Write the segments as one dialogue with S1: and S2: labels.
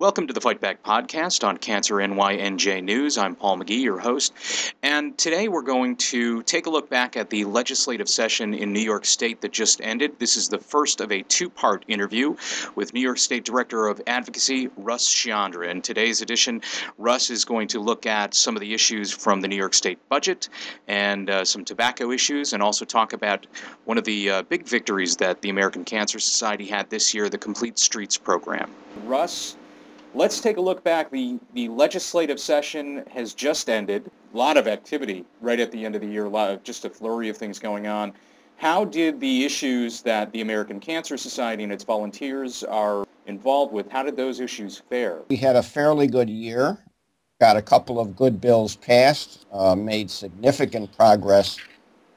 S1: Welcome to the Fight Back podcast on Cancer NYNJ News. I'm Paul McGee, your host. And today we're going to take a look back at the legislative session in New York State that just ended. This is the first of a two part interview with New York State Director of Advocacy, Russ Sciandra. In today's edition, Russ is going to look at some of the issues from the New York State budget and uh, some tobacco issues, and also talk about one of the uh, big victories that the American Cancer Society had this year the Complete Streets program. Russ, Let's take a look back. The, the legislative session has just ended. A lot of activity right at the end of the year, a lot of, just a flurry of things going on. How did the issues that the American Cancer Society and its volunteers are involved with, how did those issues fare?
S2: We had a fairly good year, got a couple of good bills passed, uh, made significant progress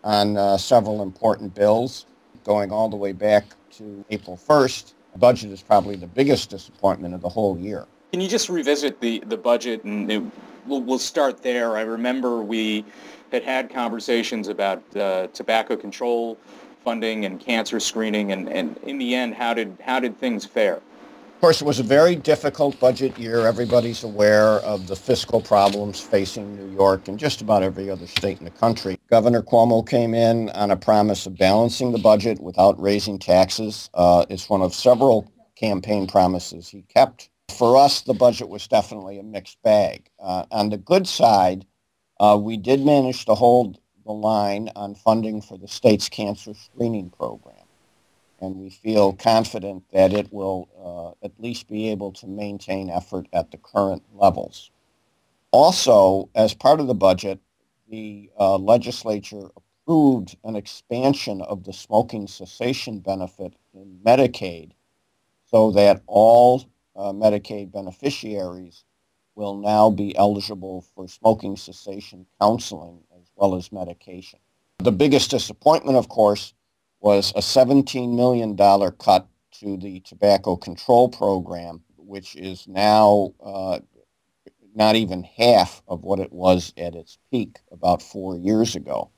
S2: on uh, several important bills, going all the way back to April 1st budget is probably the biggest disappointment of the whole year.
S1: Can you just revisit the, the budget and it, we'll, we'll start there. I remember we had had conversations about uh, tobacco control funding and cancer screening and, and in the end, how did, how did things fare?
S2: Of course, it was a very difficult budget year. Everybody's aware of the fiscal problems facing New York and just about every other state in the country. Governor Cuomo came in on a promise of balancing the budget without raising taxes. Uh, it's one of several campaign promises he kept. For us, the budget was definitely a mixed bag. Uh, on the good side, uh, we did manage to hold the line on funding for the state's cancer screening program and we feel confident that it will uh, at least be able to maintain effort at the current levels. Also, as part of the budget, the uh, legislature approved an expansion of the smoking cessation benefit in Medicaid so that all uh, Medicaid beneficiaries will now be eligible for smoking cessation counseling as well as medication. The biggest disappointment, of course, was a $17 million cut to the tobacco control program, which is now uh, not even half of what it was at its peak about four years ago.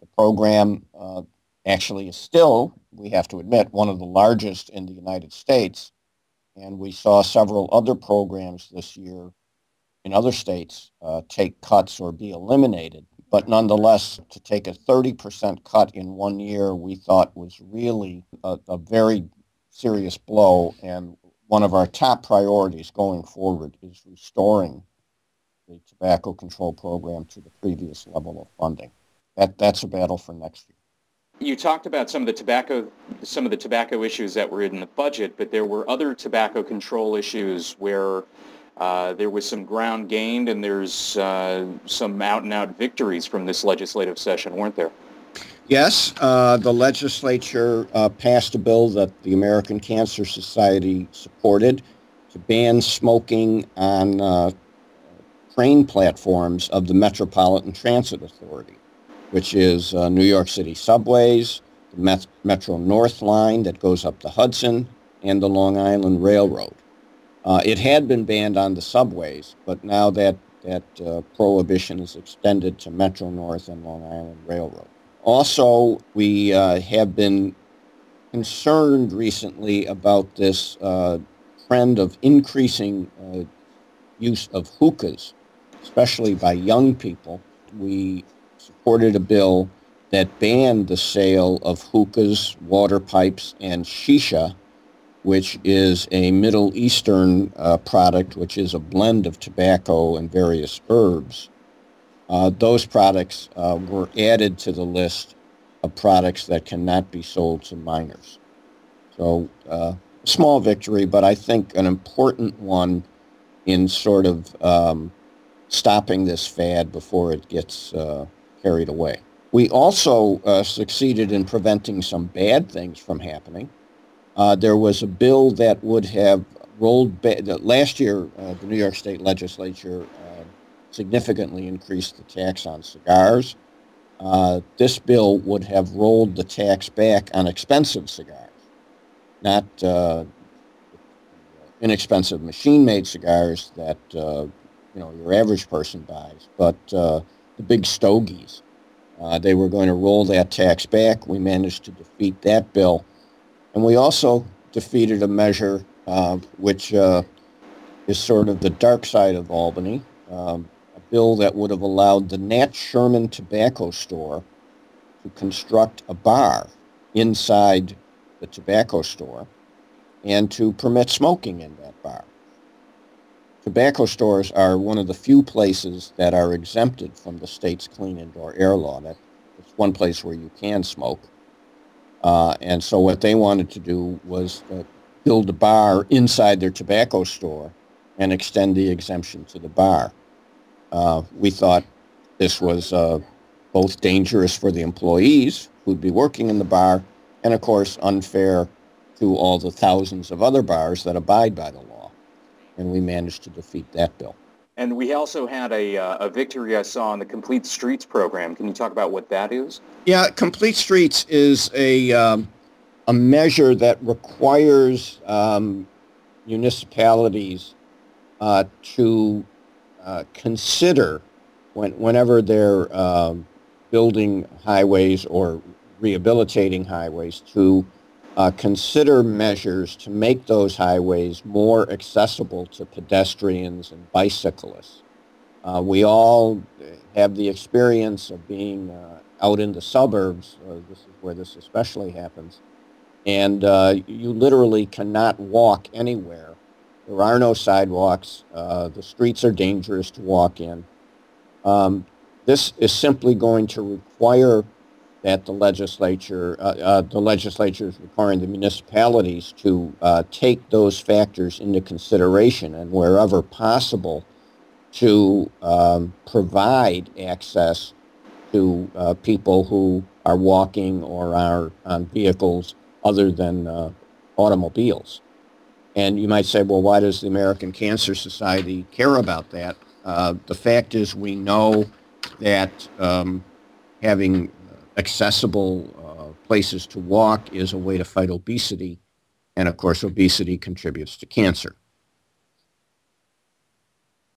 S2: The program uh, actually is still, we have to admit, one of the largest in the United States. And we saw several other programs this year in other states uh, take cuts or be eliminated. But nonetheless, to take a 30% cut in one year, we thought was really a, a very serious blow. And one of our top priorities going forward is restoring the tobacco control program to the previous level of funding. That, that's a battle for next year.
S1: You talked about some of the tobacco some of the tobacco issues that were in the budget, but there were other tobacco control issues where uh, there was some ground gained, and there's uh, some out-and-out victories from this legislative session, weren't there?
S2: Yes, uh, the legislature uh, passed a bill that the American Cancer Society supported to ban smoking on uh, train platforms of the Metropolitan Transit Authority, which is New York City subways, the Met- Metro North line that goes up the Hudson, and the Long Island Railroad. Uh, it had been banned on the subways, but now that that uh, prohibition is extended to Metro North and Long Island Railroad. Also, we uh, have been concerned recently about this uh, trend of increasing uh, use of hookahs, especially by young people. We supported a bill that banned the sale of hookahs, water pipes, and shisha which is a Middle Eastern uh, product, which is a blend of tobacco and various herbs. Uh, those products uh, were added to the list of products that cannot be sold to minors. So, uh, small victory, but I think an important one in sort of um, stopping this fad before it gets uh, carried away. We also uh, succeeded in preventing some bad things from happening. Uh, there was a bill that would have rolled back. Last year, uh, the New York State Legislature uh, significantly increased the tax on cigars. Uh, this bill would have rolled the tax back on expensive cigars, not uh, inexpensive machine-made cigars that you know your average person buys, but the big stogies. they were going to roll that tax back. We managed to defeat that bill. And we also defeated a measure uh, which uh, is sort of the dark side of Albany. Um, a bill that would have allowed the Nat Sherman Tobacco Store to construct a bar inside the tobacco store and to permit smoking in that bar. Tobacco stores are one of the few places that are exempted from the state's clean indoor air law. That it's one place where you can smoke. Uh, and so what they wanted to do was build a bar inside their tobacco store and extend the exemption to the bar. Uh, we thought this was uh, both dangerous for the employees who'd be working in the bar and, of course, unfair to all the thousands of other bars that abide by the law. And we managed to defeat that bill.
S1: And we also had a, uh, a victory I saw on the Complete Streets program. Can you talk about what that is?
S2: Yeah, Complete Streets is a, um, a measure that requires um, municipalities uh, to uh, consider when, whenever they're um, building highways or rehabilitating highways to uh, consider measures to make those highways more accessible to pedestrians and bicyclists. Uh, we all have the experience of being uh, out in the suburbs. Uh, this is where this especially happens. And uh, you literally cannot walk anywhere. There are no sidewalks. Uh, the streets are dangerous to walk in. Um, this is simply going to require that the legislature, uh, uh, the legislature is requiring the municipalities to uh, take those factors into consideration and wherever possible to um, provide access to uh, people who are walking or are on vehicles other than uh, automobiles. And you might say, well, why does the American Cancer Society care about that? Uh, the fact is we know that um, having accessible uh, places to walk is a way to fight obesity. And of course, obesity contributes to cancer.